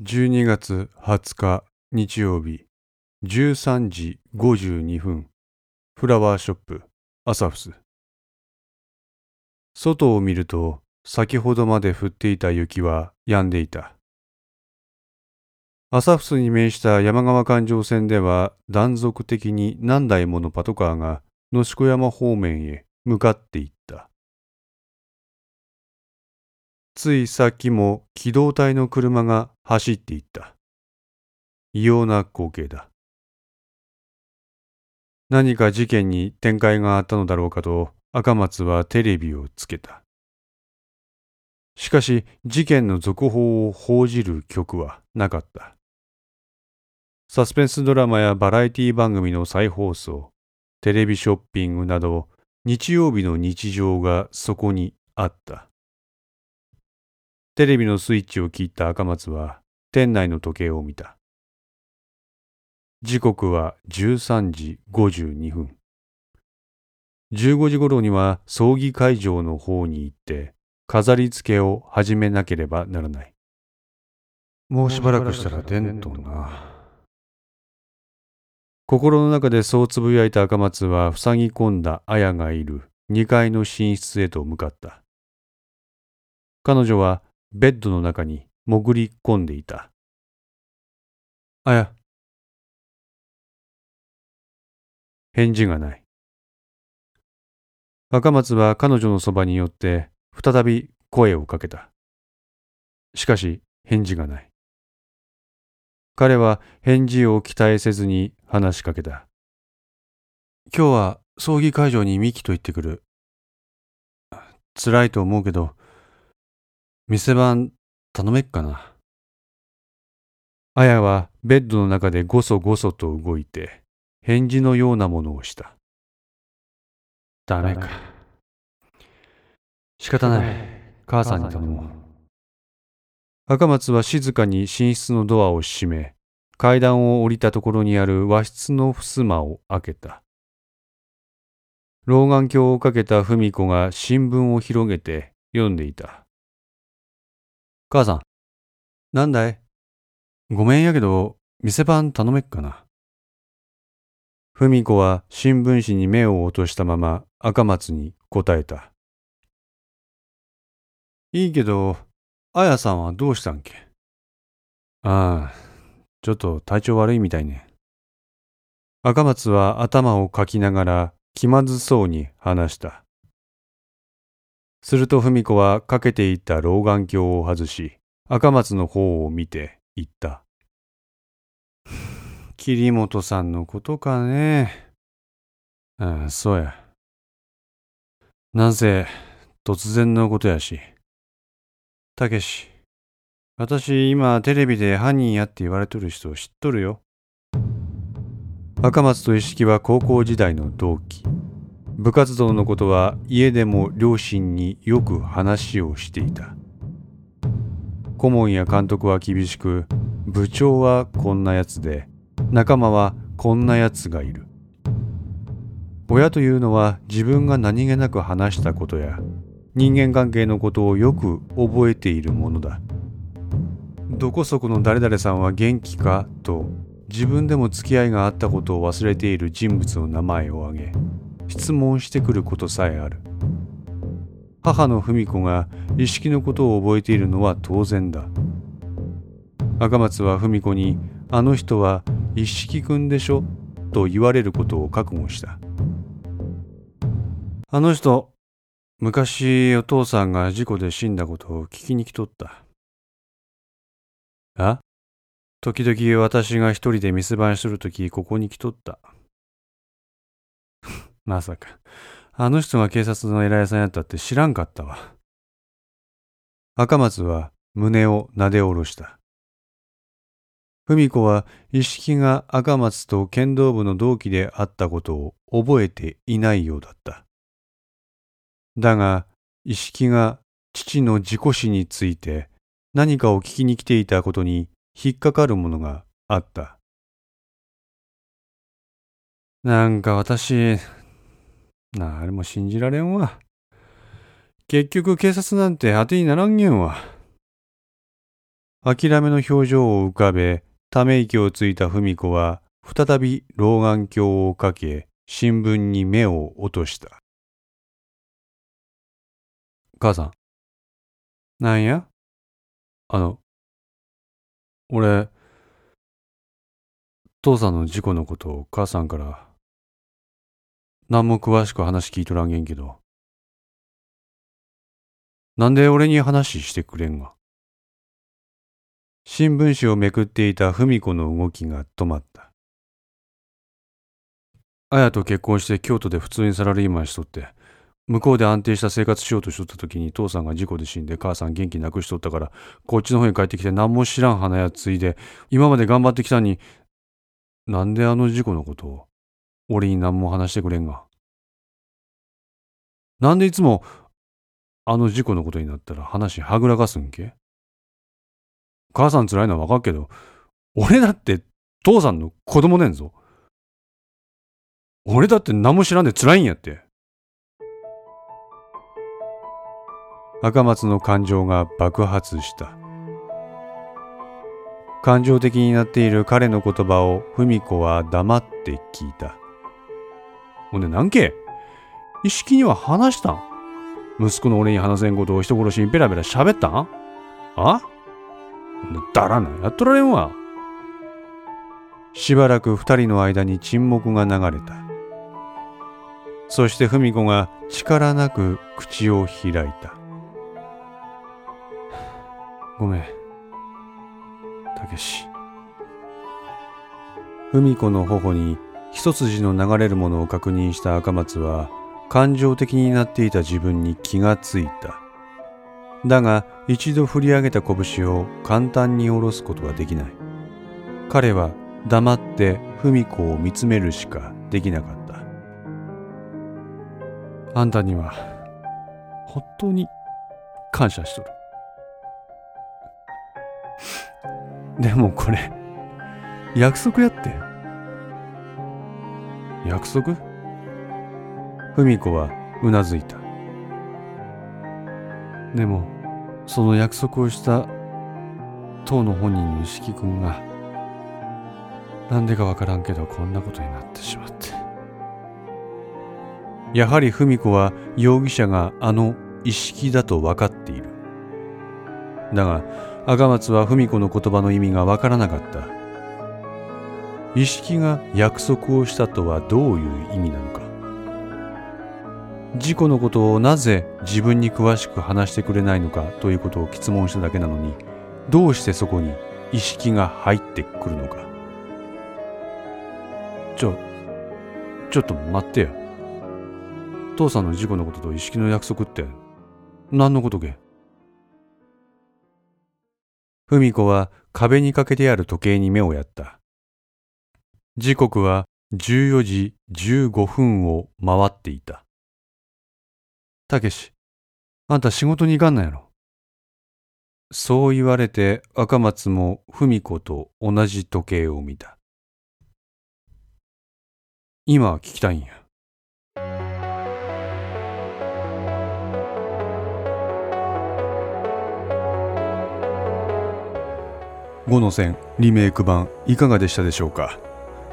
12月20日日曜日13時52分フラワーショップアサフス。外を見ると先ほどまで降っていた雪は止んでいた。アサフスに面した山川環状線では断続的に何台ものパトカーが野宿山方面へ向かっていった。ついさっきも機動隊の車が走っていった。異様な光景だ。何か事件に展開があったのだろうかと赤松はテレビをつけた。しかし事件の続報を報じる曲はなかった。サスペンスドラマやバラエティ番組の再放送、テレビショッピングなど日曜日の日常がそこにあった。テレビのスイッチを切った赤松は店内の時計を見た。時刻は13時52分。15時頃には葬儀会場の方に行って飾り付けを始めなければならない。もうしばらくしたら出んとな。心の中でそうつぶやいた赤松は塞ぎ込んだ綾がいる2階の寝室へと向かった。彼女はベッドの中に潜り込んでいた。あや。返事がない。赤松は彼女のそばに寄って再び声をかけた。しかし返事がない。彼は返事を期待せずに話しかけた。今日は葬儀会場にミキと行ってくる。辛いと思うけど、店番頼めっかな。あやはベッドの中でごそごそと動いて返事のようなものをした。ダメか。仕方ない。母さんに頼もう。赤松は静かに寝室のドアを閉め、階段を降りたところにある和室の襖を開けた。老眼鏡をかけた文子が新聞を広げて読んでいた。母さん。なんだい？ごめんやけど、店番頼めっかな。文子は新聞紙に目を落としたまま赤松に答えた。いいけど、あやさんはどうしたんけ？ああ、ちょっと体調悪いみたいね。赤松は頭をかきながら気まずそうに話した。すると文子はかけていた老眼鏡を外し、赤松の方を見て言った。桐本さんのことかね。ああ、そうや。なんせ、突然のことやし。たけし、私今テレビで犯人やって言われとる人を知っとるよ。赤松と一色は高校時代の同期。部活動のことは家でも両親によく話をしていた。顧問や監督は厳しく部長はこんなやつで仲間はこんなやつがいる。親というのは自分が何気なく話したことや人間関係のことをよく覚えているものだ。どこそこの誰々さんは元気かと自分でも付き合いがあったことを忘れている人物の名前を挙げ質問してくることさえある。母の文子が一式のことを覚えているのは当然だ。赤松は文子に「あの人は一式くんでしょ?」と言われることを覚悟した。あの人昔お父さんが事故で死んだことを聞きに来とった。あ？時々私が一人で店番しとるときここに来とった。まさか。あの人が警察の偉いさんやったって知らんかったわ。赤松は胸を撫で下ろした。文子は一式が赤松と剣道部の同期であったことを覚えていないようだった。だが、一式が父の事故死について何かを聞きに来ていたことに引っかかるものがあった。なんか私、なあれも信じられんわ。結局警察なんて当てにならんげんわ。諦めの表情を浮かべ、ため息をついた文子は、再び老眼鏡をかけ、新聞に目を落とした。母さん。なんや？あの、俺、父さんの事故のことを母さんから何も詳しく話聞いとらんげんけど、なんで俺に話してくれんが？新聞紙をめくっていた文子の動きが止まった。綾と結婚して京都で普通にサラリーマンしとって、向こうで安定した生活しようとしとった時に父さんが事故で死んで母さん元気なくしとったから、こっちの方に帰ってきて何も知らん花屋継いで、今まで頑張ってきたに、なんであの事故のことを？俺に何も話してくれんが。なんでいつもあの事故のことになったら話はぐらかすんけ？母さん辛いのはわかるけど、俺だって父さんの子供ねんぞ。俺だって何も知らんで辛いんやって。赤松の感情が爆発した。感情的になっている彼の言葉を文子は黙って聞いた。ほんで何け？意識には話したん？息子の俺に話せんことを人殺しにペラペラ喋ったん？あ？だらなやっとられんわ。しばらく二人の間に沈黙が流れた。そして文子が力なく口を開いた。ごめん。たけし。文子の頬に一筋の流れるものを確認した赤松は感情的になっていた自分に気がついた。だが一度振り上げた拳を簡単に下ろすことはできない。彼は黙って文子を見つめるしかできなかった。あんたには本当に感謝しとる。でもこれ約束やって。約束？文子はうなずいた。でもその約束をした当の本人の石木君がなんでかわからんけどこんなことになってしまって。やはり文子は容疑者があの一式だと分かっている。だが赤松は文子の言葉の意味がわからなかった。一式が約束をしたとはどういう意味なのか。事故のことをなぜ自分に詳しく話してくれないのかということを質問しただけなのにどうしてそこに意識が入ってくるのか。ちょちょっと待ってよ。父さんの事故のことと意識の約束って何のことけ？文子は壁にかけてある時計に目をやった。時刻は14時15分を回っていたたけし、あんた仕事に行かんのやろ？そう言われて赤松も文子と同じ時計を見た。今聞きたいんや。5の線リメイク版いかがでしたでしょうか？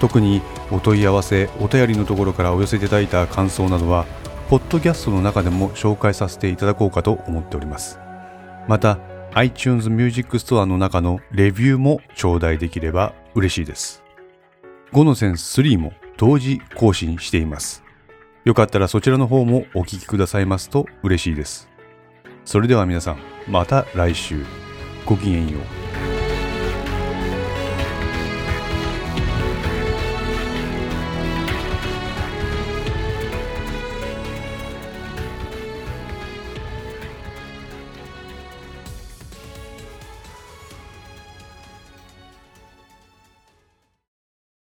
特にお問い合わせお便りのところからお寄せいただいた感想などはポッドキャストの中でも紹介させていただこうかと思っております。また、iTunes Music Store の中のレビューも頂戴できれば嬉しいです。5の線3も同時更新しています。よかったらそちらの方もお聴きくださいますと嬉しいです。それでは皆さん、また来週。ごきげんよう。